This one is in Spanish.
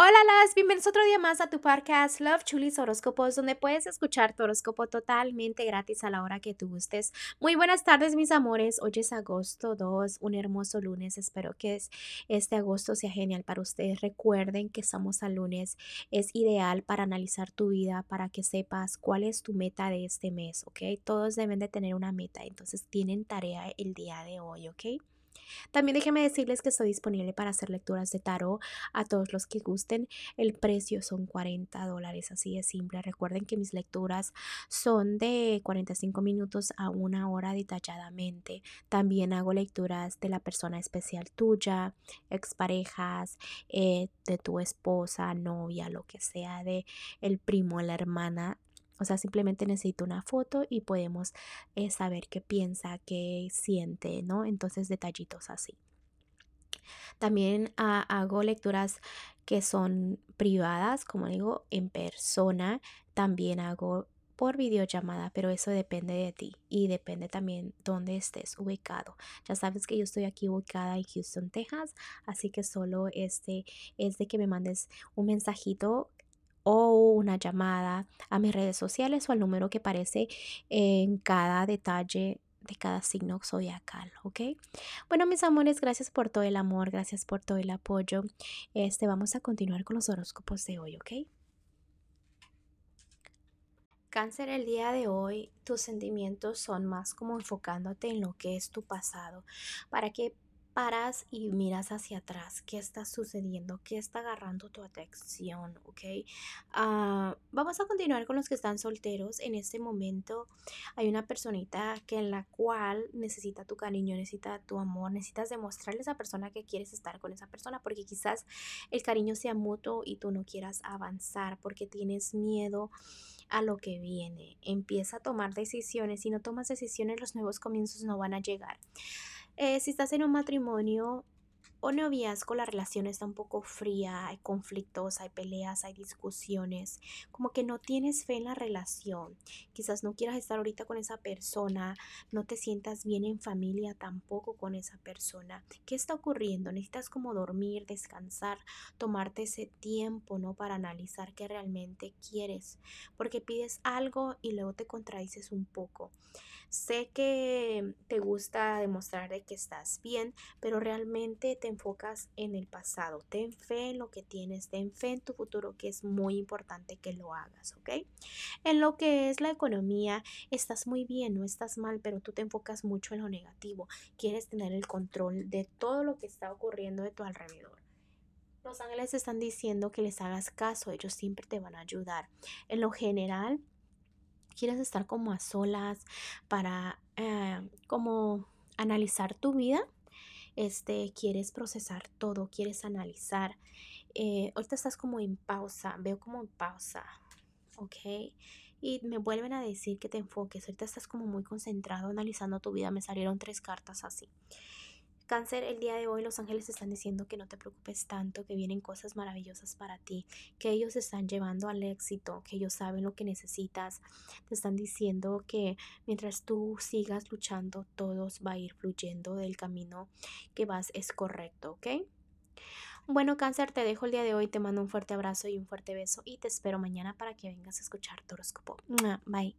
Hola, las bienvenidos otro día más a tu podcast Love Chulis Horóscopos, donde puedes escuchar tu horóscopo totalmente gratis a la hora que tú gustes. Muy buenas tardes, mis amores. Hoy es agosto 2, un hermoso lunes. Espero que este agosto sea genial para ustedes. Recuerden que estamos al lunes. Es ideal para analizar tu vida, para que sepas cuál es tu meta de este mes, ¿ok? Todos deben de tener una meta, entonces tienen tarea el día de hoy, ¿ok? También déjenme decirles que estoy disponible para hacer lecturas de tarot a todos los que gusten. El precio son 40 dólares, así de simple. Recuerden que mis lecturas son de 45 minutos a una hora detalladamente. También hago lecturas de la persona especial tuya, exparejas, eh, de tu esposa, novia, lo que sea, de el primo, la hermana o sea, simplemente necesito una foto y podemos eh, saber qué piensa, qué siente, ¿no? Entonces, detallitos así. También hago lecturas que son privadas, como digo, en persona. También hago por videollamada, pero eso depende de ti y depende también dónde estés ubicado. Ya sabes que yo estoy aquí ubicada en Houston, Texas, así que solo este es de que me mandes un mensajito o una llamada a mis redes sociales o al número que aparece en cada detalle de cada signo zodiacal, ¿ok? Bueno, mis amores, gracias por todo el amor, gracias por todo el apoyo. Este, vamos a continuar con los horóscopos de hoy, ¿ok? Cáncer, el día de hoy tus sentimientos son más como enfocándote en lo que es tu pasado, para que paras y miras hacia atrás, qué está sucediendo, qué está agarrando tu atención, ¿ok? Ah, vamos a continuar con los que están solteros. En este momento hay una personita que en la cual necesita tu cariño, necesita tu amor, necesitas demostrarle a esa persona que quieres estar con esa persona, porque quizás el cariño sea mutuo y tú no quieras avanzar porque tienes miedo a lo que viene. Empieza a tomar decisiones. Si no tomas decisiones, los nuevos comienzos no van a llegar. Eh, si estás en un matrimonio o noviazgo, la relación está un poco fría, hay conflictos, hay peleas, hay discusiones, como que no tienes fe en la relación. Quizás no quieras estar ahorita con esa persona, no te sientas bien en familia tampoco con esa persona. ¿Qué está ocurriendo? Necesitas como dormir, descansar, tomarte ese tiempo, ¿no? Para analizar qué realmente quieres, porque pides algo y luego te contradices un poco. Sé que te gusta demostrar de que estás bien, pero realmente te enfocas en el pasado. Ten fe en lo que tienes, ten fe en tu futuro, que es muy importante que lo hagas, ¿ok? En lo que es la economía, estás muy bien, no estás mal, pero tú te enfocas mucho en lo negativo. Quieres tener el control de todo lo que está ocurriendo de tu alrededor. Los ángeles están diciendo que les hagas caso, ellos siempre te van a ayudar. En lo general, quieres estar como a solas para eh, como analizar tu vida, este, quieres procesar todo, quieres analizar. Eh, ahorita estás como en pausa, veo como en pausa, ¿ok? Y me vuelven a decir que te enfoques, ahorita estás como muy concentrado analizando tu vida, me salieron tres cartas así. Cáncer, el día de hoy los ángeles están diciendo que no te preocupes tanto, que vienen cosas maravillosas para ti, que ellos están llevando al éxito, que ellos saben lo que necesitas. Te están diciendo que mientras tú sigas luchando, todos va a ir fluyendo del camino que vas es correcto, ¿ok? Bueno, cáncer, te dejo el día de hoy, te mando un fuerte abrazo y un fuerte beso y te espero mañana para que vengas a escuchar tu horóscopo. Bye.